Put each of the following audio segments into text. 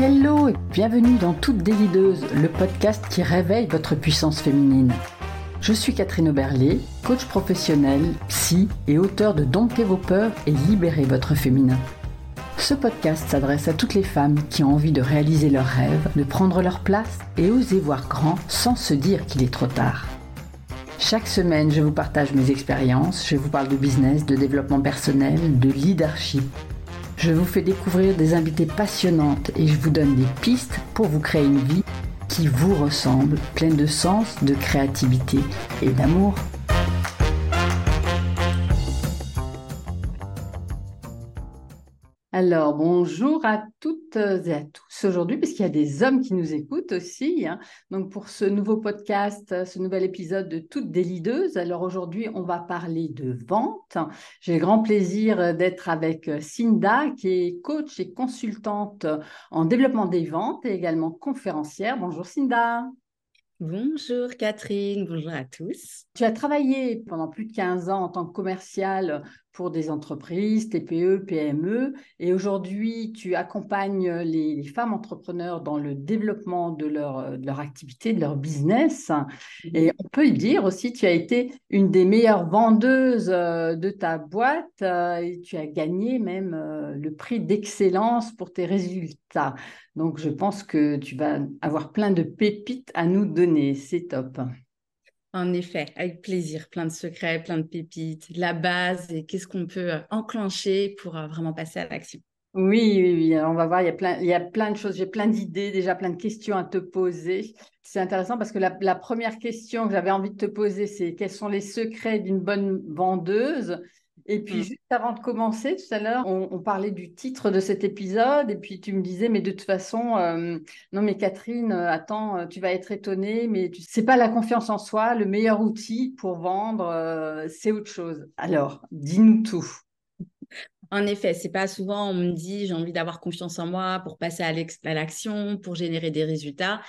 Hello et bienvenue dans Toute Délideuse, le podcast qui réveille votre puissance féminine. Je suis Catherine Oberlé, coach professionnel, psy et auteur de Dompter vos peurs et libérer votre féminin. Ce podcast s'adresse à toutes les femmes qui ont envie de réaliser leurs rêves, de prendre leur place et oser voir grand sans se dire qu'il est trop tard. Chaque semaine, je vous partage mes expériences, je vous parle de business, de développement personnel, de leadership je vous fais découvrir des invités passionnantes et je vous donne des pistes pour vous créer une vie qui vous ressemble, pleine de sens, de créativité et d'amour. Alors, bonjour à toutes et à tous aujourd'hui, parce qu'il y a des hommes qui nous écoutent aussi. Hein. Donc, pour ce nouveau podcast, ce nouvel épisode de Toutes des leaders. Alors, aujourd'hui, on va parler de vente. J'ai le grand plaisir d'être avec Cinda, qui est coach et consultante en développement des ventes et également conférencière. Bonjour Cinda. Bonjour Catherine, bonjour à tous. Tu as travaillé pendant plus de 15 ans en tant que commercial pour des entreprises, TPE, PME. Et aujourd'hui, tu accompagnes les, femmes entrepreneurs dans le développement de leur, de leur activité, de leur business. Et on peut dire aussi, tu as été une des meilleures vendeuses euh, de ta boîte euh, et tu as gagné même euh, le prix d'excellence pour tes résultats. Donc, je pense que tu vas avoir plein de pépites à nous donner. C'est top. En effet, avec plaisir, plein de secrets, plein de pépites, la base et qu'est-ce qu'on peut euh, enclencher pour euh, vraiment passer à l'action. Oui, oui, oui. on va voir, il y a plein, il y a plein de choses, j'ai plein d'idées, déjà plein de questions à te poser. C'est intéressant parce que la, la première question que j'avais envie de te poser, c'est quels sont les secrets d'une bonne vendeuse? Et puis, mmh. juste avant de commencer, tout à l'heure, on, parlait du titre de cet épisode, et puis tu me disais, mais de toute façon, euh, non, mais Catherine, euh, attends, euh, tu vas être étonnée, mais c'est pas la confiance en soi, le meilleur outil pour vendre, c'est autre chose. Alors, dis-nous tout. En effet, c'est pas souvent on me dit j'ai envie d'avoir confiance en moi pour passer à l'action, pour générer des résultats.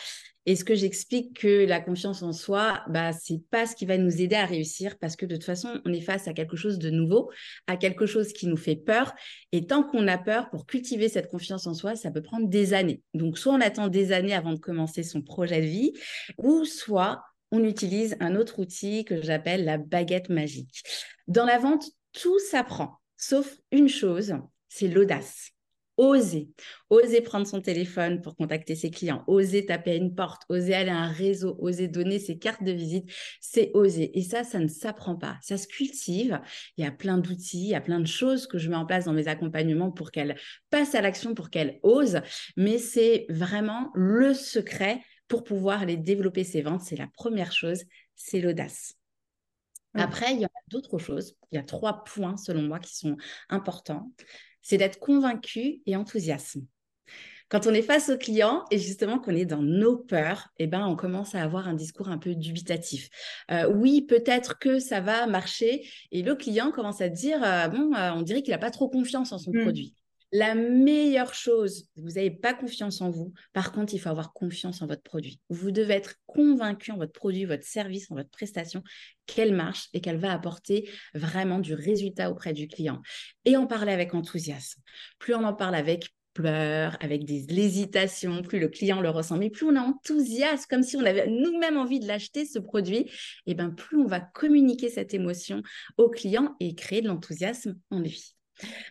Et ce que j'explique que la confiance en soi, bah, c'est pas ce qui va nous aider à réussir parce que de toute façon, on est face à quelque chose de nouveau, à quelque chose qui nous fait peur. Et tant qu'on a peur, pour cultiver cette confiance en soi, ça peut prendre des années. Donc, soit on attend des années avant de commencer son projet de vie, ou soit on utilise un autre outil que j'appelle la baguette magique. Dans la vente, tout s'apprend, sauf une chose, c'est l'audace oser. Oser prendre son téléphone pour contacter ses clients, oser taper à une porte, oser aller à un réseau, oser donner ses cartes de visite, c'est oser. Et ça, ça ne s'apprend pas, ça se cultive. Il y a plein d'outils, il y a plein de choses que je mets en place dans mes accompagnements pour qu'elle passe à l'action, pour qu'elle ose. Mais c'est vraiment le secret pour pouvoir aller développer ses ventes. C'est la première chose, c'est l'audace. Après, il y a d'autres choses. Il y a trois points, selon moi, qui sont importants c'est d'être convaincu et enthousiasme. Quand on est face au client et justement qu'on est dans nos peurs, eh ben, on commence à avoir un discours un peu dubitatif. Euh, oui, peut-être que ça va marcher et le client commence à dire, euh, bon, euh, on dirait qu'il n'a pas trop confiance en son mmh. produit. La meilleure chose, vous n'avez pas confiance en vous. Par contre, il faut avoir confiance en votre produit. Vous devez être convaincu en votre produit, votre service, en votre prestation, qu'elle marche et qu'elle va apporter vraiment du résultat auprès du client. Et en parler avec enthousiasme. Plus on en parle avec pleurs, avec des hésitations, plus le client le ressent, mais plus on est enthousiaste, comme si on avait nous-mêmes envie de l'acheter, ce produit, et bien plus on va communiquer cette émotion au client et créer de l'enthousiasme en lui.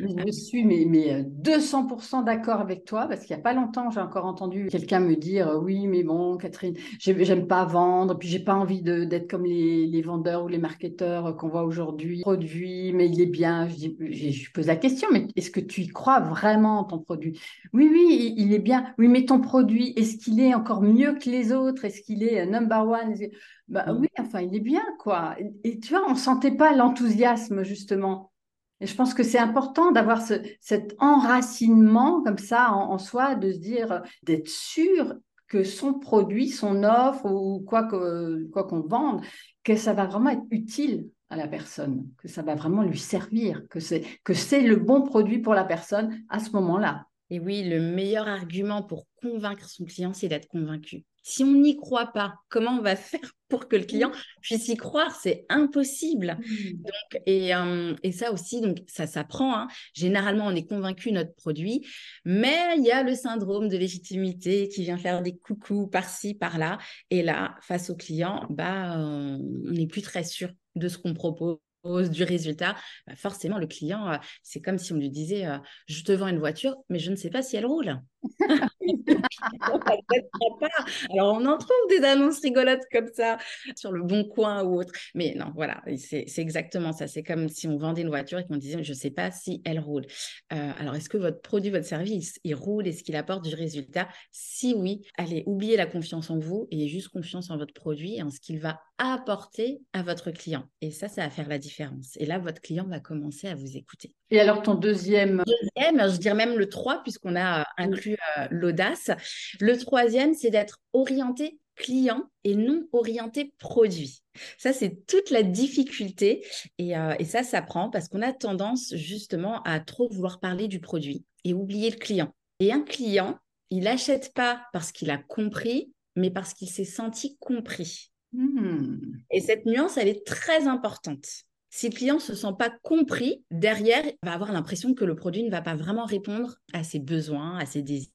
Je suis mais, mais 200% euh, d'accord avec toi parce qu'il n'y a pas longtemps, j'ai encore entendu quelqu'un me dire euh, oui, mais bon, Catherine, j'aime pas vendre, puis j'ai pas envie d'être comme les, les, vendeurs ou les marketeurs qu'on voit aujourd'hui. Produit, mais il est bien. Je, je pose la question, mais est-ce que tu y crois vraiment en ton produit? Oui, oui, il, est bien. Oui, mais ton produit, est-ce qu'il est encore mieux que les autres? Est-ce qu'il est euh, number one? Bah, mmh. Oui, enfin, il est bien, quoi. Et, tu vois, on sentait pas l'enthousiasme, justement. Et je pense que c'est important d'avoir cet enracinement comme ça en, soi, de se dire, d'être sûr que son produit, son offre ou quoi qu'on quoi qu'on vende, que ça va vraiment être utile à la personne, que ça va vraiment lui servir, que c'est que c'est le bon produit pour la personne à ce moment-là. Et oui, le meilleur argument pour convaincre son client, c'est d'être convaincu Si on n'y croit pas, comment on va faire pour que le client puisse y croire? C'est impossible. Mmh. Donc, et, et, ça aussi, donc ça s'apprend. Hein. Généralement, on est convaincu notre produit, mais il y a le syndrome de légitimité qui vient faire des coucous par-ci, par-là. Et là, face au client, bah, on n'est plus très sûr de ce qu'on propose du résultat, bah, forcément, le client, euh, c'est comme si on lui disait euh, Je te vends une voiture, mais je ne sais pas si elle roule. Alors, on en trouve des annonces rigolotes comme ça sur le bon coin ou autre. Mais non, voilà, c'est exactement ça. C'est comme si on vendait une voiture et qu'on disait Je ne sais pas si elle roule. Euh, alors, est-ce que votre produit, votre service, il roule Est-ce qu'il apporte du résultat? Si oui, allez, oubliez la confiance en vous et juste confiance en votre produit et en ce qu'il va apporter à votre client. Et ça, ça va faire la différence. Et là, votre client va commencer à vous écouter. Et alors, ton deuxième? Deuxième, je dirais même le 3, puisqu'on a inclus euh, l'audace. Le troisième, c'est d'être orienté client et non orienté produit. Ça, c'est toute la difficulté. Et, euh, et ça, ça prend parce qu'on a tendance justement à trop vouloir parler du produit et oublier le client. Et un client, il n'achète pas parce qu'il a compris, mais parce qu'il s'est senti compris. Hmm. Et cette nuance, elle est très importante. Si le client ne se sent pas compris, derrière, il va avoir l'impression que le produit ne va pas vraiment répondre à ses besoins, à ses désirs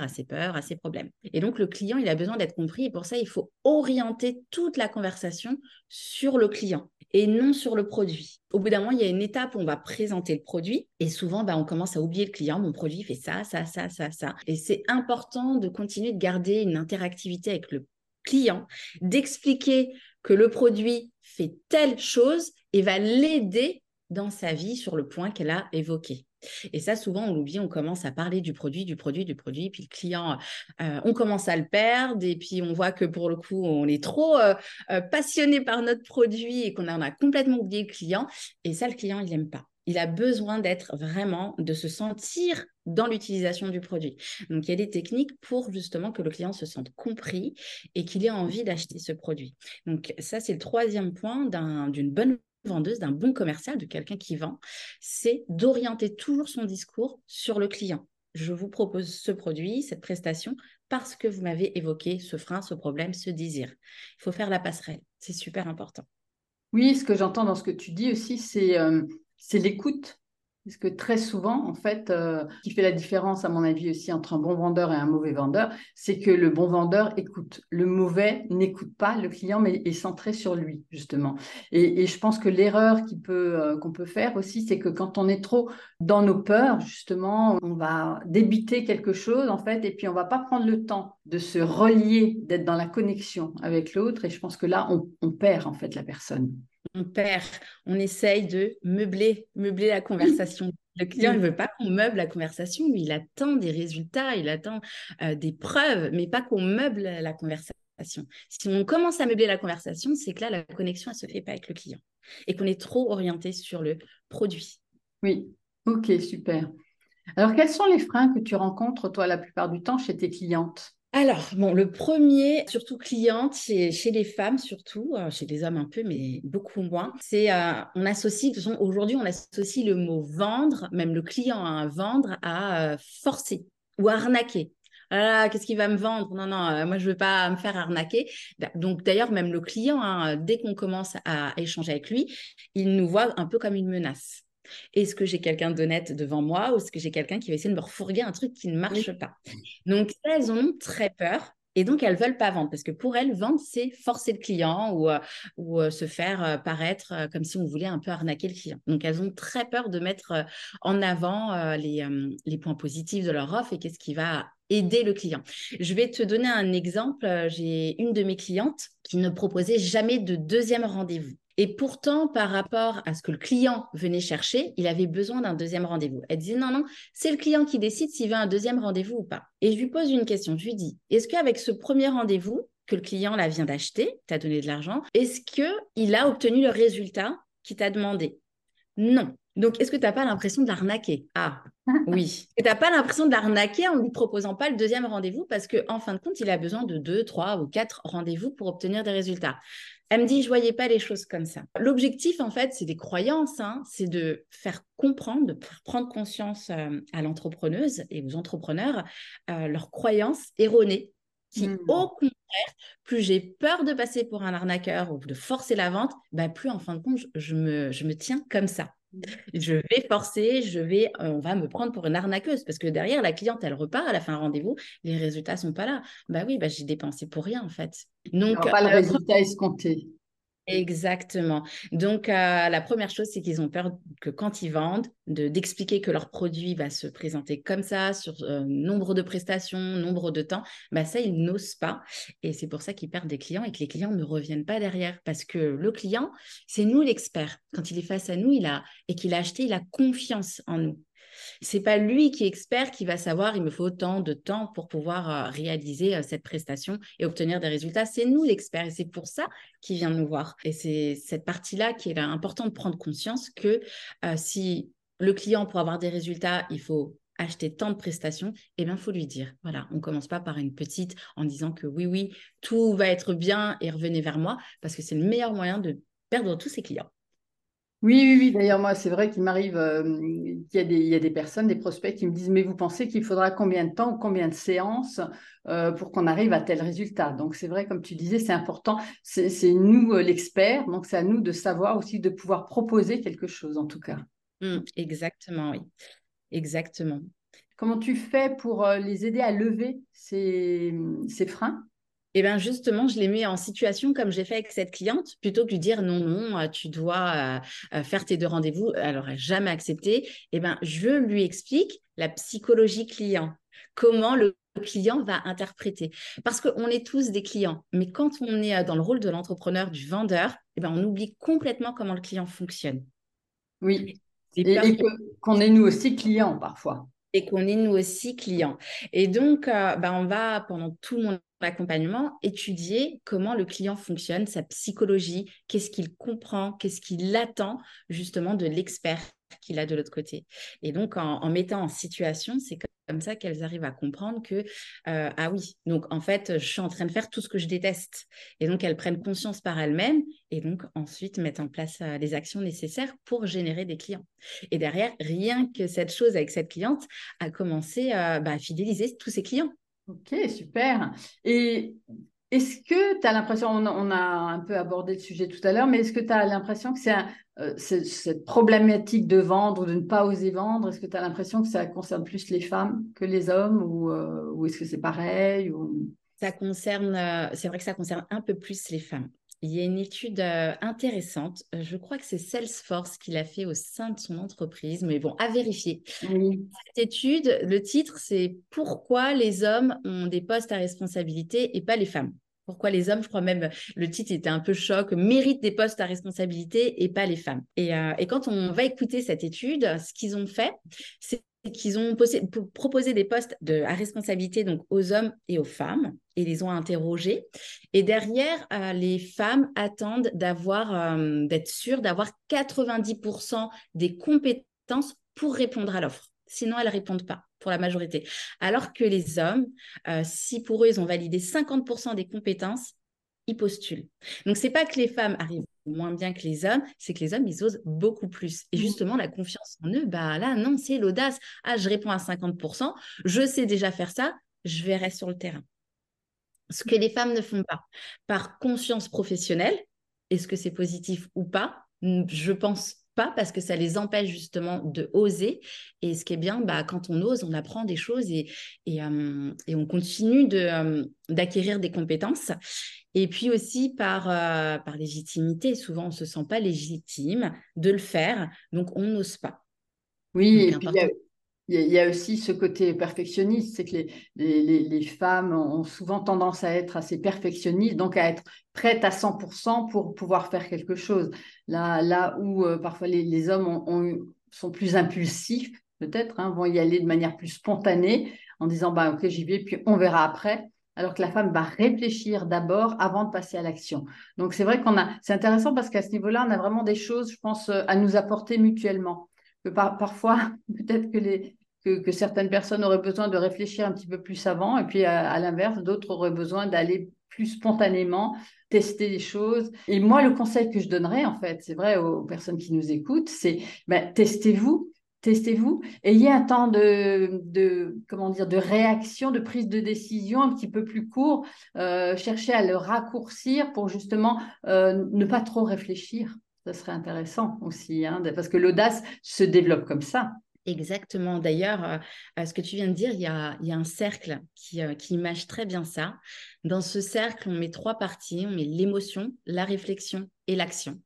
à ses peurs, à ses problèmes. Et donc, le client, il a besoin d'être compris et pour ça, il faut orienter toute la conversation sur le client et non sur le produit. Au bout d'un moment, il y a une étape où on va présenter le produit et souvent, bah, on commence à oublier le client. Mon produit fait ça, ça, ça, ça, ça. Et c'est important de continuer de garder une interactivité avec le client, d'expliquer que le produit fait telle chose et va l'aider dans sa vie sur le point qu'elle a évoqué. Et ça, souvent, on l'oublie, on commence à parler du produit, du produit, du produit, puis le client, euh, on commence à le perdre, et puis on voit que pour le coup, on est trop euh, euh, passionné par notre produit et qu'on a, a complètement oublié le client. Et ça, le client, il n'aime pas il a besoin d'être vraiment, de se sentir dans l'utilisation du produit. Donc, il y a des techniques pour justement que le client se sente compris et qu'il ait envie d'acheter ce produit. Donc, ça, c'est le troisième point d'une bonne vendeuse, d'un bon commercial, de quelqu'un qui vend, c'est d'orienter toujours son discours sur le client. Je vous propose ce produit, cette prestation, parce que vous m'avez évoqué ce frein, ce problème, ce désir. Il faut faire la passerelle. C'est super important. Oui, ce que j'entends dans ce que tu dis aussi, c'est euh, l'écoute. Parce que très souvent, en fait, euh, ce qui fait la différence, à mon avis, aussi entre un bon vendeur et un mauvais vendeur, c'est que le bon vendeur écoute. Le mauvais n'écoute pas le client, mais est centré sur lui, justement. Et, je pense que l'erreur euh, qu'on peut faire aussi, c'est que quand on est trop dans nos peurs, justement, on va débiter quelque chose, en fait, et puis on va pas prendre le temps de se relier, d'être dans la connexion avec l'autre. Et je pense que là, on, on perd, en fait, la personne on perd, on essaye de meubler, meubler la conversation. Le client ne veut pas qu'on meuble la conversation, lui, il attend des résultats, il attend euh, des preuves, mais pas qu'on meuble la conversation. Si on commence à meubler la conversation, c'est que là, la connexion, elle se fait pas avec le client et qu'on est trop orienté sur le produit. Oui, ok, super. Alors, quels sont les freins que tu rencontres, toi, la plupart du temps chez tes clientes? Alors, bon, le premier, surtout cliente, chez, chez les femmes surtout, euh, chez les hommes un peu, mais beaucoup moins, c'est euh, on associe, aujourd'hui, on associe le mot vendre, même le client à vendre, à euh, forcer ou arnaquer. Ah qu'est-ce qu'il va me vendre? Non, non, moi je veux pas me faire arnaquer. Donc d'ailleurs, même le client, hein, dès qu'on commence à échanger avec lui, il nous voit un peu comme une menace. Est-ce que j'ai quelqu'un d'honnête devant moi ou est-ce que j'ai quelqu'un qui va essayer de me refourguer un truc qui ne marche pas? Donc, elles en ont très peur. Et donc, elles veulent pas vendre parce que pour elles, vendre, c'est forcer le client ou, euh, ou euh, se faire euh, paraître comme si on voulait un peu arnaquer le client. Donc, elles ont très peur de mettre en avant les, les points positifs de leur offre et qu'est-ce qui va aider le client. Je vais te donner un exemple. J'ai une de mes clientes qui ne proposait jamais de deuxième rendez-vous. Et pourtant, par rapport à ce que le client venait chercher, il avait besoin d'un deuxième rendez-vous. Elle disait non, non, c'est le client qui décide s'il veut un deuxième rendez-vous ou pas. Et je lui pose une question. Je lui dis, est-ce qu'avec ce premier rendez-vous que le client vient d'acheter, t'a donné de l'argent, est-ce qu'il a obtenu le résultat qu'il t'a demandé? Non. Donc, est-ce que tu n'as pas l'impression de l'arnaquer? Ah, oui. Et tu n'as pas l'impression de l'arnaquer en ne lui proposant pas le deuxième rendez-vous parce qu'en en fin de compte, il a besoin de deux, trois ou quatre rendez-vous pour obtenir des résultats. Elle me dit, je voyais pas les choses comme ça. L'objectif, en fait, c'est des croyances, hein. c'est de faire comprendre, de prendre conscience euh, à l'entrepreneuse et aux entrepreneurs euh, leurs croyances erronées qui, hmm. au contraire, plus j'ai peur de passer pour un arnaqueur ou de forcer la vente, bah, plus en fin de compte, je me, je me tiens comme ça. Je vais forcer, je vais, euh, on va me prendre pour une arnaqueuse parce que derrière, la cliente, elle repart, à la fin du rendez-vous, les résultats sont pas là. Bah oui, bah, j'ai dépensé pour rien en fait. Donc, pas le euh, résultat escompté. Exactement. Donc, euh, la première chose, c'est qu'ils ont peur que quand ils vendent, d'expliquer que leur produit va se présenter comme ça, sur euh, nombre de prestations, nombre de temps, bah ça, ils n'osent pas. Et c'est pour ça qu'ils perdent des clients et que les clients ne reviennent pas derrière. Parce que le client, c'est nous l'expert. Quand il est face à nous, il a, et qu'il a acheté, il a confiance en nous. C'est pas lui qui est expert qui va savoir il me faut autant de temps pour pouvoir euh, réaliser euh, cette prestation et obtenir des résultats. C'est nous l'expert et c'est pour ça qu'il vient nous voir. Et c'est cette partie-là qui est important de prendre conscience que euh, si le client pour avoir des résultats, il faut acheter tant de prestations, eh bien, il faut lui dire, voilà, on ne commence pas par une petite en disant que oui, oui, tout va être bien et revenez vers moi, parce que c'est le meilleur moyen de perdre tous ses clients. Oui, oui, oui. D'ailleurs, moi, c'est vrai qu'il m'arrive euh, qu'il y, a des, y a des personnes, des prospects qui me disent, mais vous pensez qu'il faudra combien de temps, combien de séances euh, pour qu'on arrive à tel résultat? Donc, c'est vrai, comme tu disais, c'est important. C'est nous euh, l'expert, donc c'est à nous de savoir aussi, de pouvoir proposer quelque chose, en tout cas. Mmh, exactement, oui. Exactement. Comment tu fais pour les aider à lever ces freins? Et eh bien justement, je les mets en situation comme j'ai fait avec cette cliente, plutôt que de lui dire non, non, euh, tu dois euh, euh, faire tes deux rendez-vous, elle n'aurait jamais accepté. Et eh bien, je lui explique la psychologie client, comment le client va interpréter. Parce qu'on est tous des clients, mais quand on est dans le rôle de l'entrepreneur, du vendeur, et eh ben, on oublie complètement comment le client fonctionne. Oui. Et, qu'on est nous aussi clients parfois et qu'on est nous aussi clients. Et donc, ben, on va pendant tout mon accompagnement, étudier comment le client fonctionne, sa psychologie, qu'est-ce qu'il comprend, qu'est-ce qu'il attend justement de l'expert qu'il a de l'autre côté. Et donc, en, mettant en situation, c'est comme ça qu'elles arrivent à comprendre que, euh, ah oui, donc en fait, je suis en train de faire tout ce que je déteste. Et donc, elles prennent conscience par elles-mêmes et donc ensuite mettent en place euh, les actions nécessaires pour générer des clients. Et derrière, rien que cette chose avec cette cliente a commencé euh, bah, à fidéliser tous ses clients. Ok, super. Et est-ce que tu as l'impression, on, a un peu abordé le sujet tout à l'heure, mais est-ce que tu as l'impression que c'est euh, cette problématique de vendre ou de ne pas oser vendre, est-ce que tu as l'impression que ça concerne plus les femmes que les hommes ou, euh, ou est-ce que c'est pareil ou... Ça concerne, euh, c'est vrai que ça concerne un peu plus les femmes. Il y a une étude intéressante, je crois que c'est Salesforce qui l'a fait au sein de son entreprise, mais bon, à vérifier. Cette étude, le titre, c'est Pourquoi les hommes ont des postes à responsabilité et pas les femmes? Pourquoi les hommes, je crois même, le titre était un peu choc, méritent des postes à responsabilité et pas les femmes. Et, euh, quand on va écouter cette étude, ce qu'ils ont fait, c'est qu'ils ont proposé des postes à responsabilité donc aux hommes et aux femmes et les ont interrogés. Et derrière, euh, les femmes attendent euh, d'être sûres d'avoir 90% des compétences pour répondre à l'offre. Sinon, elles ne répondent pas pour la majorité. Alors que les hommes, euh, si pour eux, ils ont validé 50% des compétences, ils postulent. Donc, c'est pas que les femmes arrivent moins bien que les hommes, c'est que les hommes, ils osent beaucoup plus. Et justement, la confiance en eux, bah là, non, c'est l'audace. Ah, je réponds à 50%, je sais déjà faire ça, je verrai sur le terrain. Ce que les femmes ne font pas. Par conscience professionnelle, est-ce que c'est positif ou pas? Je pense pas parce que ça les empêche justement de oser. Et ce qui est bien, bah, quand on ose, on apprend des choses et, et, euh, on continue euh, d'acquérir des compétences. Et puis aussi par, euh, par légitimité. Souvent, on ne se sent pas légitime de le faire, donc on n'ose pas. Oui, et puis il y, a, aussi ce côté perfectionniste, c'est que les, les, les, femmes ont souvent tendance à être assez perfectionnistes, donc à être prêtes à 100% pour pouvoir faire quelque chose. Là, là où euh, parfois les, hommes ont, sont plus impulsifs, peut-être, hein, vont y aller de manière plus spontanée, en disant bah, Ok, j'y vais, puis on verra après alors que la femme va réfléchir d'abord avant de passer à l'action. Donc c'est vrai qu'on a, c'est intéressant parce qu'à ce niveau-là, on a vraiment des choses, je pense, euh, à nous apporter mutuellement. Parfois, peut-être que les certaines personnes auraient besoin de réfléchir un petit peu plus avant, et puis à, l'inverse, d'autres auraient besoin d'aller plus spontanément tester des choses. Et moi, le conseil que je donnerais, en fait, c'est vrai aux personnes qui nous écoutent, c'est ben, testez-vous, testez-vous, ayez un temps de, de, comment dire, de réaction, de prise de décision un petit peu plus court, euh, cherchez à le raccourcir pour justement euh, ne pas trop réfléchir. Ça serait intéressant aussi, hein, parce que l'audace se développe comme ça. Exactement. D'ailleurs, euh, euh, ce que tu viens de dire, il y a, un cercle qui, euh, qui, image très bien ça. Dans ce cercle, on met trois parties. On met l'émotion, la réflexion et l'action.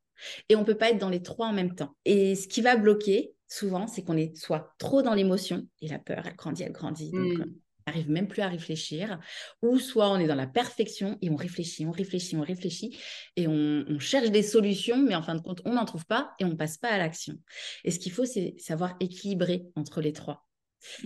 Et on ne peut pas être dans les trois en même temps. Et ce qui va bloquer, souvent, c'est qu'on est soit trop dans l'émotion, et la peur, elle grandit, elle grandit. Donc, mmh n'arrive même plus à réfléchir, ou soit on est dans la perfection et on réfléchit, on réfléchit, on réfléchit, et on, cherche des solutions, mais en fin de compte, on n'en trouve pas et on passe pas à l'action. Et ce qu'il faut, c'est savoir équilibrer entre les trois.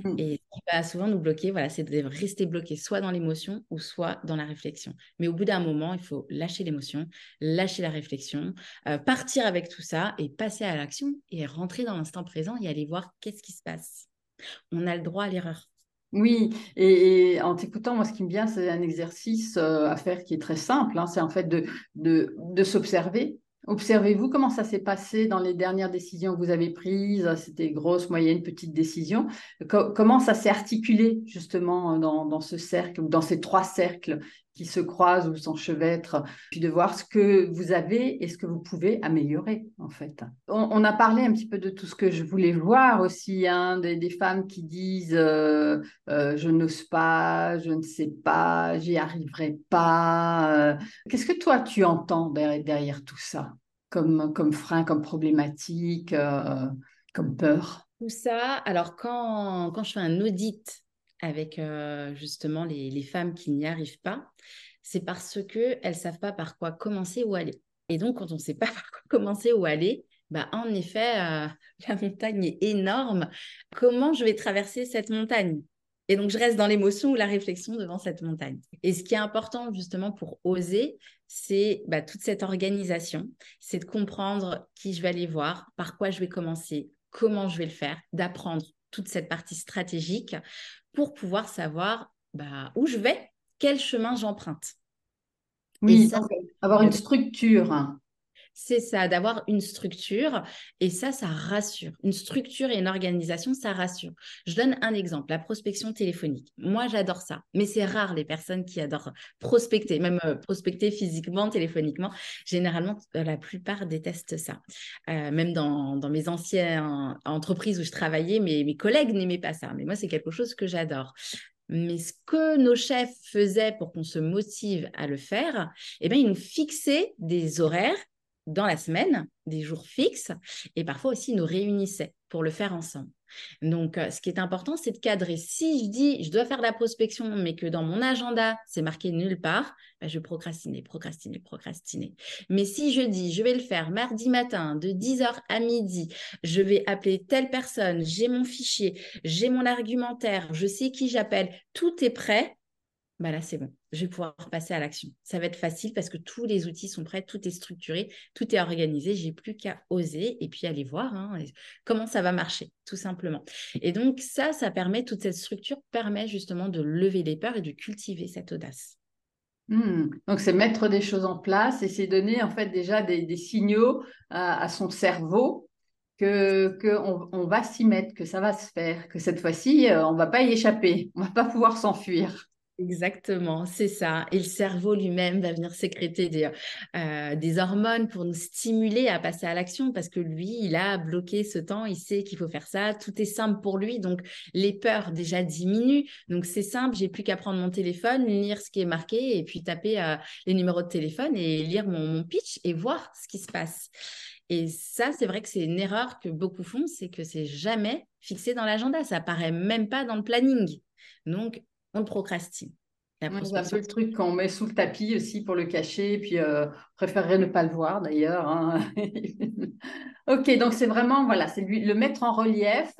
Mmh. Et ce qui va souvent nous bloquer, voilà, c'est de rester bloqué soit dans l'émotion ou soit dans la réflexion. Mais au bout d'un moment, il faut lâcher l'émotion, lâcher la réflexion, euh, partir avec tout ça et passer à l'action et rentrer dans l'instant présent et aller voir qu'est-ce qui se passe. On a le droit à l'erreur. Oui, et, en t'écoutant, moi, ce qui me vient, c'est un exercice euh, à faire qui est très simple. Hein. c'est en fait de, s'observer. Observez-vous comment ça s'est passé dans les dernières décisions que vous avez prises. C'était grosse, moyenne, petite décision. comment ça s'est articulé justement dans, dans, ce cercle ou dans ces trois cercles qui se croisent ou s'enchevêtrent, puis de voir ce que vous avez et ce que vous pouvez améliorer, en fait. On, a parlé un petit peu de tout ce que je voulais voir aussi, hein, des, femmes qui disent euh, euh, je n'ose pas, je ne sais pas, j'y arriverai pas. Euh. Qu'est-ce que toi, tu entends derrière, tout ça comme, frein, comme problématique, comme peur? Tout ça, alors quand je fais un audit avec justement les, femmes qui n'y arrivent pas, c'est parce qu'elles ne savent pas par quoi commencer ou aller. Et donc, quand on ne sait pas par quoi commencer ou aller, bah, en effet, la montagne est énorme. Comment je vais traverser cette montagne? Et donc, je reste dans l'émotion ou la réflexion devant cette montagne. Et ce qui est important justement pour oser, c'est bah, toute cette organisation, c'est de comprendre qui je vais aller voir, par quoi je vais commencer, comment je vais le faire, d'apprendre toute cette partie stratégique pour pouvoir savoir bah, où je vais, quel chemin j'emprunte. Oui, avoir une structure. C'est ça, d'avoir une structure. Et ça, ça rassure. Une structure et une organisation, ça rassure. Je donne un exemple, la prospection téléphonique. Moi, j'adore ça. Mais c'est rare les personnes qui adorent prospecter, même euh, prospecter physiquement, téléphoniquement. Généralement, euh, la plupart détestent ça. Euh, même dans, dans, mes anciennes entreprises où je travaillais, mes, mes collègues n'aimaient pas ça. Mais moi, c'est quelque chose que j'adore. Mais ce que nos chefs faisaient pour qu'on se motive à le faire, eh bien, ils nous fixaient des horaires dans la semaine, des jours fixes, et parfois aussi nous réunissaient pour le faire ensemble. Donc, euh, ce qui est important, c'est de cadrer. Si je dis, je dois faire de la prospection, mais que dans mon agenda, c'est marqué nulle part, ben, je vais procrastiner, procrastiner, procrastiner. Mais si je dis, je vais le faire mardi matin de 10h à midi, je vais appeler telle personne, j'ai mon fichier, j'ai mon argumentaire, je sais qui j'appelle, tout est prêt, bah là, c'est bon. Je vais pouvoir passer à l'action. Ça va être facile parce que tous les outils sont prêts, tout est structuré, tout est organisé. J'ai plus qu'à oser et puis aller voir hein, comment ça va marcher, tout simplement. Et donc, ça, ça permet, toute cette structure permet justement de lever les peurs et de cultiver cette audace. Mmh. Donc, c'est mettre des choses en place et c'est donner en fait déjà des, signaux à, son cerveau que qu'on on va s'y mettre, que ça va se faire, que cette fois-ci, euh, on va pas y échapper, on va pas pouvoir s'enfuir. Exactement, c'est ça. Et le cerveau lui-même va venir sécréter des, euh, des, hormones pour nous stimuler à passer à l'action parce que lui, il a bloqué ce temps, il sait qu'il faut faire ça, tout est simple pour lui, donc les peurs déjà diminuent. Donc c'est simple, j'ai plus qu'à prendre mon téléphone, lire ce qui est marqué et puis taper euh, les numéros de téléphone et lire mon, mon pitch et voir ce qui se passe. Et ça, c'est vrai que c'est une erreur que beaucoup font, c'est que c'est jamais fixé dans l'agenda, ça apparaît même pas dans le planning. Donc, on procrastine. C'est un peu le truc qu'on met sous le tapis aussi pour le cacher, puis euh, préférerais ne pas le voir d'ailleurs. Hein. ok, donc c'est vraiment, voilà, c'est le mettre en relief,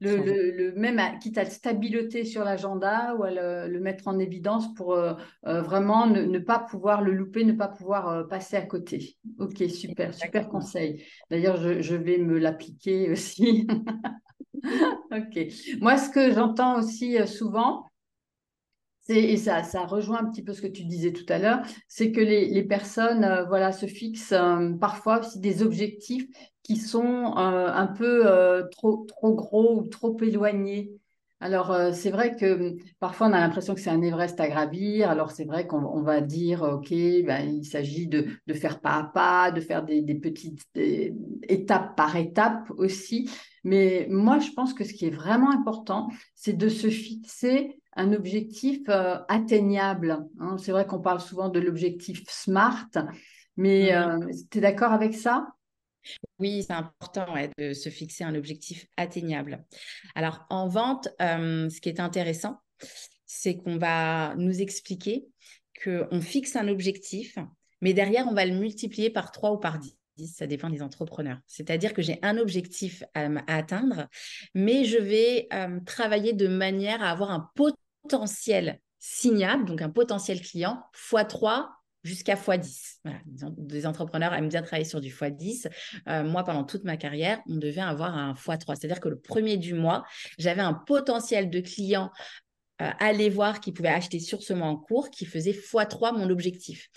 le, le, même quitte à le stabiloter sur l'agenda ou à le, mettre en évidence pour euh, euh, vraiment ne, pas pouvoir le louper, ne pas pouvoir euh, passer à côté. Ok, super, super conseil. D'ailleurs, je, je, vais me l'appliquer aussi. ok. Moi, ce que j'entends aussi souvent, Et ça, ça rejoint un petit peu ce que tu disais tout à l'heure, c'est que les, personnes euh, voilà, se fixent euh, parfois aussi des objectifs qui sont euh, un peu trop, trop gros ou trop éloignés. Alors, c'est vrai que hum, parfois on a l'impression que c'est un Everest à gravir. Alors, c'est vrai qu'on va dire, OK, ben, il s'agit de, de, faire pas à pas, de faire des, des petites étapes par étape aussi. Mais moi, je pense que ce qui est vraiment important, c'est de se fixer un objectif euh, atteignable. Hein. C'est vrai qu'on parle souvent de l'objectif SMART, mais euh, tu es d'accord avec ça? Oui, c'est important de se fixer un objectif atteignable. Alors, en vente, euh, ce qui est intéressant, c'est qu'on va nous expliquer qu'on fixe un objectif, mais derrière, on va le multiplier par 3 ou par 10 ça dépend des entrepreneurs. C'est-à-dire que j'ai un objectif à, atteindre, mais je vais travailler de manière à avoir un potentiel signable, donc un potentiel client, x3 jusqu'à x10. Des entrepreneurs aiment bien travailler sur du x10. Euh, moi, pendant toute ma carrière, on devait avoir un x3. C'est-à-dire que le premier du mois, j'avais un potentiel de clients euh, aller voir qui pouvaient acheter sur ce mois en cours qui faisait x3 mon objectif.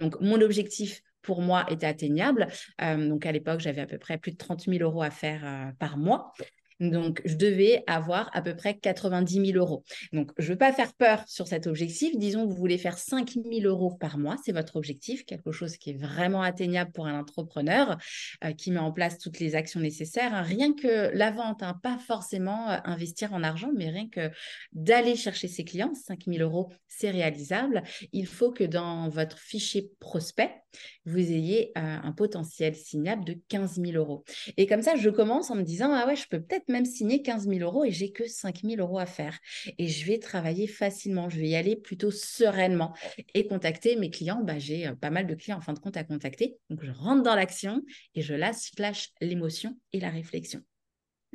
Donc, mon objectif pour moi était atteignable. Euh, donc à l'époque, j'avais à peu près plus de 30 000 euros à faire euh, par mois. Donc, je devais avoir à peu près 90 000 euros. Donc, je ne veux pas faire peur sur cet objectif. Disons que vous voulez faire 5 000 euros par mois, c'est votre objectif, quelque chose qui est vraiment atteignable pour un entrepreneur euh, qui met en place toutes les actions nécessaires. Hein. Rien que la vente, hein, pas forcément investir en argent, mais rien que d'aller chercher ses clients, 5 000 euros, c'est réalisable. Il faut que dans votre fichier prospect, vous ayez euh, un potentiel signable de 15 000 euros. Et comme ça, je commence en me disant, ah ouais, je peux peut-être même signer 15 000 euros et j'ai que 5 000 euros à faire. Et je vais travailler facilement, je vais y aller plutôt sereinement et contacter mes clients. Bah, j'ai euh, pas mal de clients en fin de compte à contacter. Donc, je rentre dans l'action et je lâche, l'émotion et la réflexion.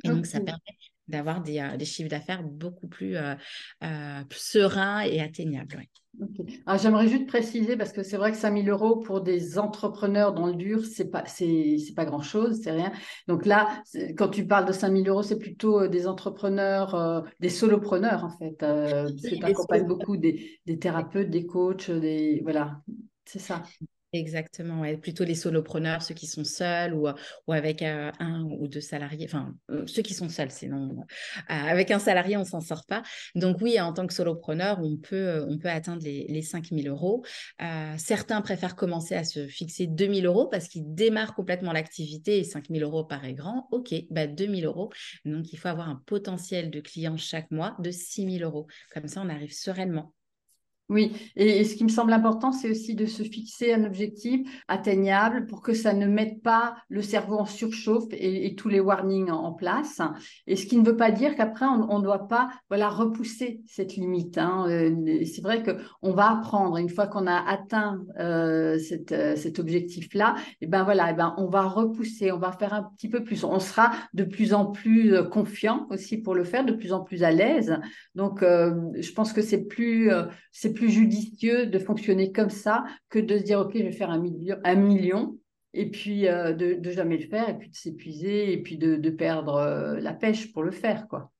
Et donc, ça permet d'avoir des, euh, des, chiffres d'affaires beaucoup plus euh, euh, sereins et atteignables. Ah, j'aimerais juste préciser, parce que c'est vrai que 5 000 euros pour des entrepreneurs dans le dur, ce n'est pas, c'est, pas grand-chose, c'est rien. Donc là, quand tu parles de 5 000 euros, c'est plutôt des entrepreneurs, des solopreneurs en fait. Parce que tu accompagnes beaucoup des, des, thérapeutes, des coachs, des... voilà, c'est ça. Exactement, plutôt les solopreneurs, ceux qui sont seuls ou, ou avec euh, un ou deux salariés, enfin euh, ceux qui sont seuls, sinon euh, avec un salarié, on s'en sort pas. Donc oui, en tant que solopreneur, on peut, on peut atteindre les, les 5 000 euros. certains préfèrent commencer à se fixer 2 000 euros parce qu'ils démarrent complètement l'activité et 5 000 euros paraît grand. Ok, bah 2 000 euros. Donc il faut avoir un potentiel de clients chaque mois de 6 000 euros. Comme ça, on arrive sereinement oui, et, ce qui me semble important, c'est aussi de se fixer un objectif atteignable pour que ça ne mette pas le cerveau en surchauffe et, tous les warnings en, place. Et ce qui ne veut pas dire qu'après, on ne doit pas voilà, repousser cette limite. Hein. Euh, c'est vrai qu'on va apprendre, une fois qu'on a atteint euh, euh, cet objectif-là, et ben voilà, et ben on va repousser, on va faire un petit peu plus. On sera de plus en plus confiant aussi pour le faire, de plus en plus à l'aise. Donc, je pense que c'est plus... c'est plus judicieux de fonctionner comme ça que de se dire, OK, je vais faire un million, un million et puis euh, de, de, jamais le faire, et puis de s'épuiser, et puis de, de perdre euh, la pêche pour le faire. quoi.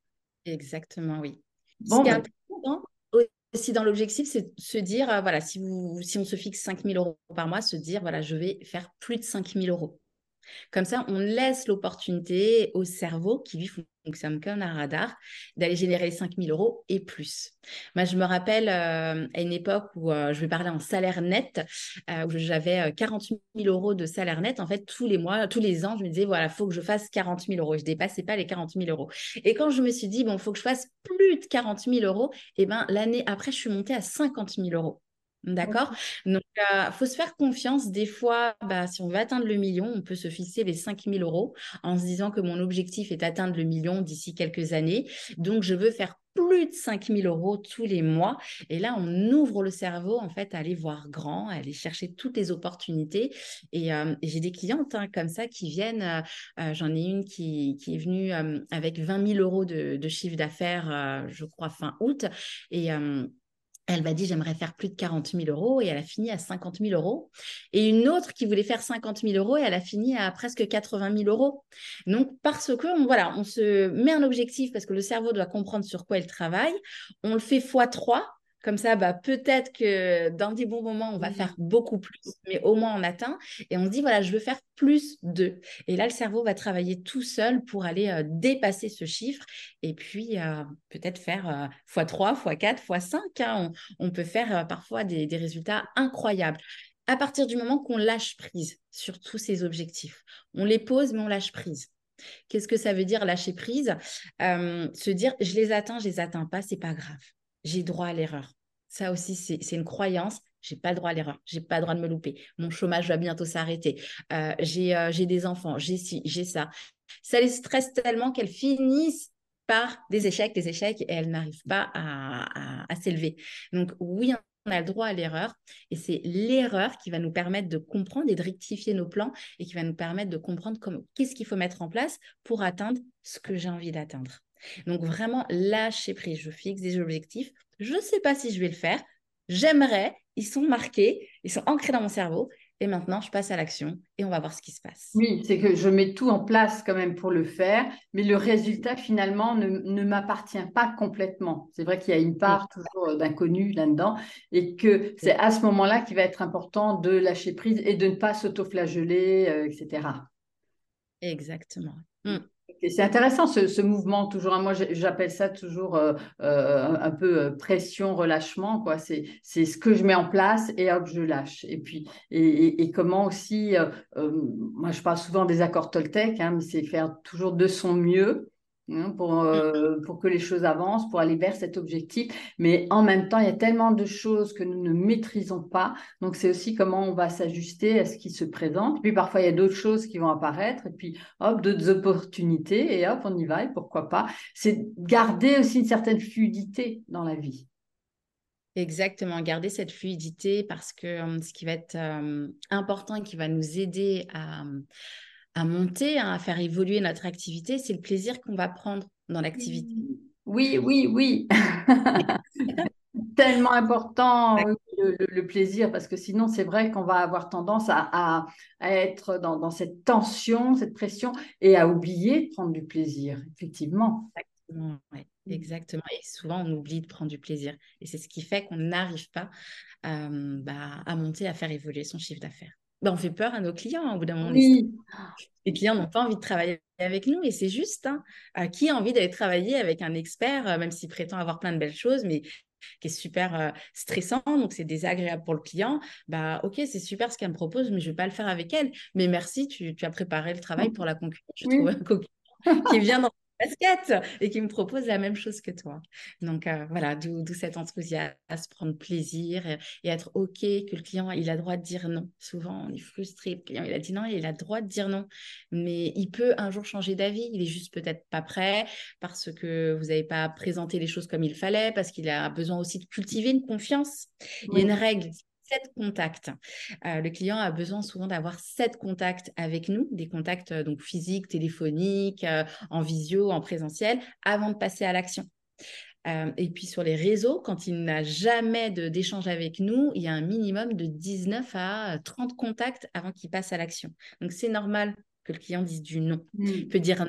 Exactement, oui. Bon, Ce qui est important aussi dans l'objectif, c'est se dire, euh, voilà, si, vous, si on se fixe 5 000 euros par mois, se dire, voilà, je vais faire plus de 5 000 euros. Comme ça, on laisse l'opportunité au cerveau qui lui fonctionne comme un radar d'aller générer les 5 000 euros et plus. Moi, je me rappelle euh, à une époque où euh, je vais parler en salaire net, euh, où j'avais 40 000 euros de salaire net. En fait, tous les mois, tous les ans, je me disais, voilà, il faut que je fasse 40 000 euros. Je ne dépassais pas les 40 000 euros. Et quand je me suis dit, bon, il faut que je fasse plus de 40 000 euros, et eh ben l'année après, je suis montée à 50 000 euros. D'accord Donc, il euh, faut se faire confiance. Des fois, bah, si on veut atteindre le million, on peut se fixer les 5 000 euros en se disant que mon objectif est d'atteindre le million d'ici quelques années. Donc, je veux faire plus de 5 000 euros tous les mois. Et là, on ouvre le cerveau, en fait, à aller voir grand, à aller chercher toutes les opportunités. Et, euh, j'ai des clientes hein, comme ça qui viennent. Euh, j'en ai une qui, est venue avec 20 000 euros de, de chiffre d'affaires, je crois, fin août. Et elle m'a dit j'aimerais faire plus de 40 000 euros et elle a fini à 50 000 euros. Et une autre qui voulait faire 50 000 euros et elle a fini à presque 80 000 euros. Donc parce que on, voilà, on se met un objectif parce que le cerveau doit comprendre sur quoi il travaille. On le fait x3 Comme ça, bah, peut-être que dans des bons moments, on va Mmh. faire beaucoup plus, mais au moins on atteint. Et on se dit, voilà, je veux faire plus de. Et là, le cerveau va travailler tout seul pour aller euh, dépasser ce chiffre et puis euh, peut-être faire x3, x4, x5. On, peut faire euh, parfois des, des résultats incroyables à partir du moment qu'on lâche prise sur tous ces objectifs. On les pose, mais on lâche prise. Qu'est-ce que ça veut dire lâcher prise? Euh, Se dire je les atteins, je les atteins pas, c'est pas grave. J'ai droit à l'erreur. Ça aussi, c'est une croyance. J'ai pas le droit à l'erreur. J'ai pas le droit de me louper. Mon chômage va bientôt s'arrêter. Euh, euh, j'ai des enfants. J'ai ci, j'ai ça. Ça les stresse tellement qu'elles finissent par des échecs, des échecs, et elles n'arrivent pas à, à, à s'élever. Donc oui, on a le droit à l'erreur et c'est l'erreur qui va nous permettre de comprendre et de rectifier nos plans et qui va nous permettre de comprendre qu'est-ce qu'il faut mettre en place pour atteindre ce que j'ai envie d'atteindre. Donc vraiment lâcher prise, je fixe des objectifs, je ne sais pas si je vais le faire, j'aimerais, ils sont marqués, ils sont ancrés dans mon cerveau. Et maintenant, je passe à l'action et on va voir ce qui se passe. Oui, c'est que je mets tout en place quand même pour le faire, mais le résultat finalement ne, ne m'appartient pas complètement. C'est vrai qu'il y a une part toujours d'inconnu là-dedans et que c'est à ce moment-là qu'il va être important de lâcher prise et de ne pas s'autoflageller, euh, etc. Exactement. Mmh c'est intéressant ce, mouvement toujours. Hein. Moi, j'appelle ça toujours euh, euh, un peu euh, pression, relâchement. Quoi. C'est, ce que je mets en place et hop, je lâche. Et puis, et, comment aussi, moi, je parle souvent des accords Toltec, hein, mais c'est faire toujours de son mieux pour, euh, pour que les choses avancent, pour aller vers cet objectif. Mais en même temps, il y a tellement de choses que nous ne maîtrisons pas. Donc, c'est aussi comment on va s'ajuster à ce qui se présente. Puis parfois, il y a d'autres choses qui vont apparaître. Et puis, hop, d'autres opportunités. Et hop, on y va. Et pourquoi pas? C'est garder aussi une certaine fluidité dans la vie. Exactement, garder cette fluidité parce que hum, ce qui va être hum, important et qui va nous aider à, à monter, hein, à faire évoluer notre activité, c'est le plaisir qu'on va prendre dans l'activité. Oui, oui, oui. Tellement important le, plaisir, parce que sinon, c'est vrai qu'on va avoir tendance à, être dans, cette tension, cette pression, et à oublier de prendre du plaisir, effectivement. Exactement, exactement. Et souvent, on oublie de prendre du plaisir. Et c'est ce qui fait qu'on n'arrive pas euh, bah, à monter, à faire évoluer son chiffre d'affaires. Bah, on fait peur à nos clients au bout d'un moment. Les clients n'ont pas envie de travailler avec nous et c'est juste. Hein. Euh, qui a envie d'aller travailler avec un expert, euh, même s'il prétend avoir plein de belles choses, mais qui est super euh, stressant, donc c'est désagréable pour le client. Bah ok, c'est super ce qu'elle me propose, mais je vais pas le faire avec elle. Mais merci, tu, as préparé le travail pour la concurrence. Je trouve un qui vient dans basket et qui me propose la même chose que toi. Donc euh, voilà, d'où cet enthousiasme, prendre plaisir et, être OK que le client il a le droit de dire non. Souvent, on est frustré, le client il a dit non, il a le droit de dire non. Mais il peut un jour changer d'avis, il est juste peut-être pas prêt parce que vous n'avez pas présenté les choses comme il fallait, parce qu'il a besoin aussi de cultiver une confiance. Il y a une règle, sept contacts. Euh, le client a besoin souvent d'avoir sept contacts avec nous, des contacts euh, donc physiques, téléphoniques, euh, en visio, en présentiel, avant de passer à l'action. et puis sur les réseaux, quand il n'a jamais d'échange avec nous, il y a un minimum de 19 à 30 contacts avant qu'il passe à l'action. Donc c'est normal que le client dise du non. Mmh. Il peut dire non,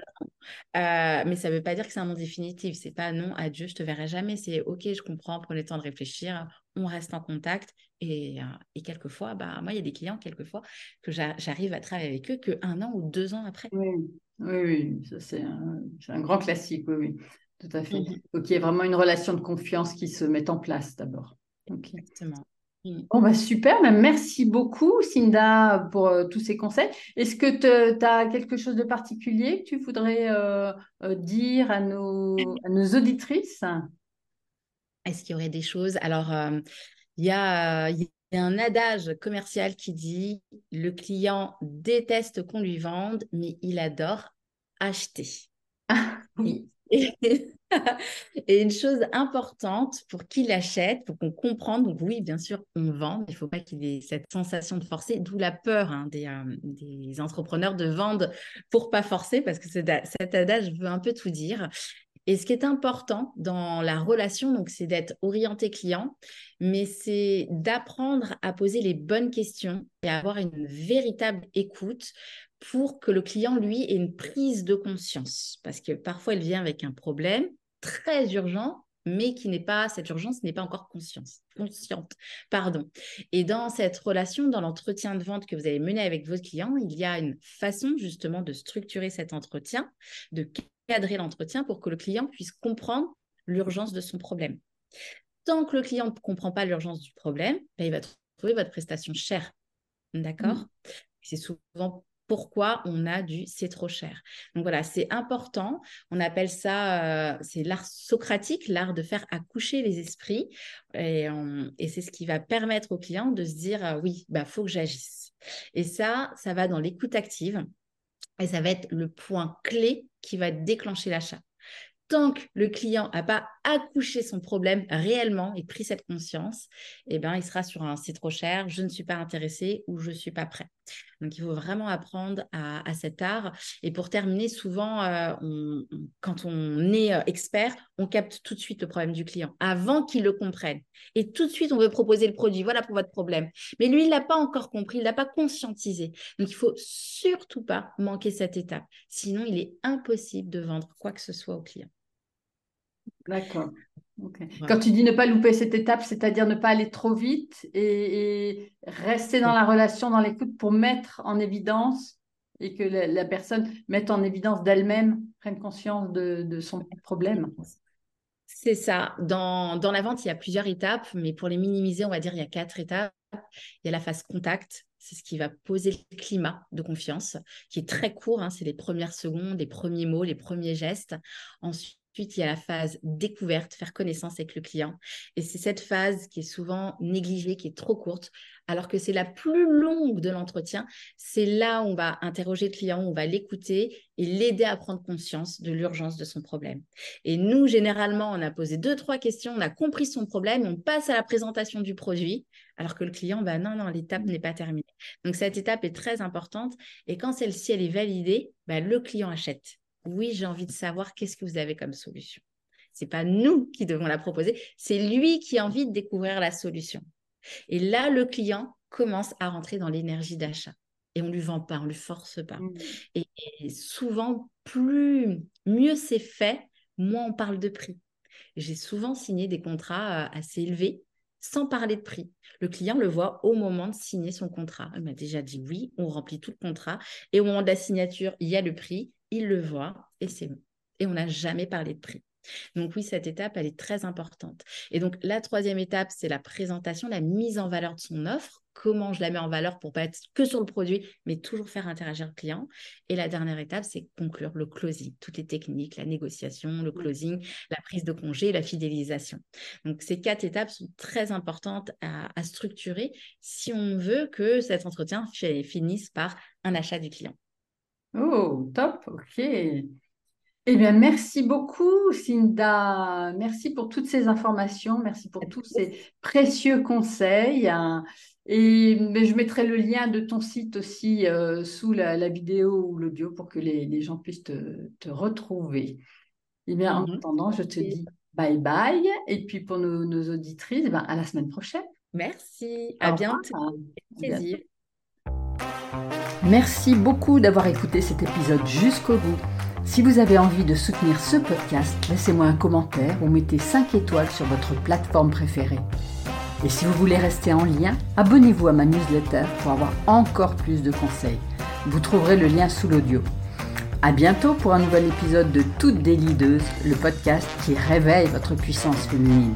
mais ça ne veut pas dire que c'est un non définitif. C'est pas non, adieu, je te verrai jamais. C'est ok, je comprends, prenez le temps de réfléchir, on reste en contact. Et, et quelquefois, bah, moi, il y a des clients, quelquefois, que j'arrive à travailler avec eux qu'un an ou deux ans après. Oui, oui, oui. c'est un, un, grand classique, oui, oui, tout à fait. Mmh Donc, il y a vraiment une relation de confiance qui se met en place d'abord. Exactement. Mmh. Bon, bah super, bah, merci beaucoup Cinda pour euh, tous ces conseils. Est-ce que tu as quelque chose de particulier que tu voudrais euh, euh, dire à nos, à nos auditrices? Est-ce qu'il y aurait des choses? Alors, il y a, y a un adage commercial qui dit le client déteste qu'on lui vende, mais il adore acheter. Ah, oui. Et une chose importante pour qu'il achète, pour qu'on comprenne, donc oui, bien sûr, on vend, il ne faut pas qu'il ait cette sensation de forcer, d'où la peur hein, des, euh, des, entrepreneurs de vendre pour pas forcer, parce que cet adage veut un peu tout dire. Et ce qui est important dans la relation, donc, c'est d'être orienté client, mais c'est d'apprendre à poser les bonnes questions et avoir une véritable écoute pour que le client, lui, ait une prise de conscience. Parce que parfois, il vient avec un problème très urgent mais qui n'est pas, cette urgence n'est pas encore consciente. Pardon. Et dans cette relation, dans l'entretien de vente que vous avez mené avec votre client, il y a une façon justement de structurer cet entretien, de cadrer l'entretien pour que le client puisse comprendre l'urgence de son problème. Tant que le client ne comprend pas l'urgence du problème, ben, il va trouver votre prestation chère. D'accord? Mmh. C'est souvent pourquoi on a du c'est trop cher. Donc voilà, c'est important. On appelle ça, euh, c'est l'art socratique, l'art de faire accoucher les esprits. Et, c'est ce qui va permettre au client de se dire, euh, oui, bah faut que j'agisse. Et ça, ça va dans l'écoute active. Et ça va être le point clé qui va déclencher l'achat. Tant que le client n'a pas accouché son problème réellement et pris cette conscience, eh ben, il sera sur un c'est trop cher, je ne suis pas intéressé ou je ne suis pas prêt. Donc, il faut vraiment apprendre à, cet art. Et pour terminer, souvent, euh, quand on est euh, expert, on capte tout de suite le problème du client avant qu'il le comprenne. Et tout de suite, on veut proposer le produit. Voilà pour votre problème. Mais lui, il l'a pas encore compris, il l'a pas conscientisé. Donc, il faut surtout pas manquer cette étape. Sinon, il est impossible de vendre quoi que ce soit au client. D'accord. Quand tu dis ne pas louper cette étape, c'est-à-dire ne pas aller trop vite et, rester dans la relation, dans l'écoute pour mettre en évidence et que la, personne mette en évidence d'elle-même, prenne conscience de, son problème. C'est ça. Dans, dans, la vente, il y a plusieurs étapes, mais pour les minimiser, on va dire il y a quatre étapes. Il y a la phase contact, c'est ce qui va poser le climat de confiance, qui est très court, hein, c'est les premières secondes, les premiers mots, les premiers gestes. Ensuite, Ensuite, il y a la phase découverte, faire connaissance avec le client. Et c'est cette phase qui est souvent négligée, qui est trop courte, alors que c'est la plus longue de l'entretien. C'est là où on va interroger le client, on va l'écouter et l'aider à prendre conscience de l'urgence de son problème. Et nous, généralement, on a posé deux, trois questions, on a compris son problème, on passe à la présentation du produit, alors que le client, bah non, non, l'étape n'est pas terminée. Donc, cette étape est très importante. Et quand celle-ci, elle est validée, bah, le client achète oui, j'ai envie de savoir qu'est-ce que vous avez comme solution. C'est pas nous qui devons la proposer, c'est lui qui a envie de découvrir la solution. Et là, le client commence à rentrer dans l'énergie d'achat. Et on ne lui vend pas, on ne lui force pas. Mmh. Et, souvent, plus mieux c'est fait, moins on parle de prix. J'ai souvent signé des contrats euh, assez élevés sans parler de prix. Le client le voit au moment de signer son contrat. Il m'a déjà dit oui, on remplit tout le contrat. Et au moment de la signature, il y a le prix il le voit et c'est bon. Et on n'a jamais parlé de prix. Donc oui, cette étape, elle est très importante. Et donc la troisième étape, c'est la présentation, la mise en valeur de son offre. Comment je la mets en valeur pour pas être que sur le produit, mais toujours faire interagir le client. Et la dernière étape, c'est conclure le closing, toutes les techniques, la négociation, le closing, la prise de congé, la fidélisation. Donc ces quatre étapes sont très importantes à, à structurer si on veut que cet entretien finisse par un achat du client. Oh, top, ok. Eh bien, merci beaucoup, Cinda. Merci pour toutes ces informations. Merci pour tous ces précieux conseils. Et mais je mettrai le lien de ton site aussi euh, sous la, vidéo ou l'audio pour que les, gens puissent te, retrouver. Eh bien, en mhm. attendant, je te dis bye bye. Et puis pour nos, auditrices, eh ben, à la semaine prochaine. Merci. À bientôt. Plaisir. Merci beaucoup d'avoir écouté cet épisode jusqu'au bout. Si vous avez envie de soutenir ce podcast, laissez-moi un commentaire ou mettez 5 étoiles sur votre plateforme préférée. Et si vous voulez rester en lien, abonnez-vous à ma newsletter pour avoir encore plus de conseils. Vous trouverez le lien sous l'audio. À bientôt pour un nouvel épisode de Toutes des Leaders, le podcast qui réveille votre puissance féminine.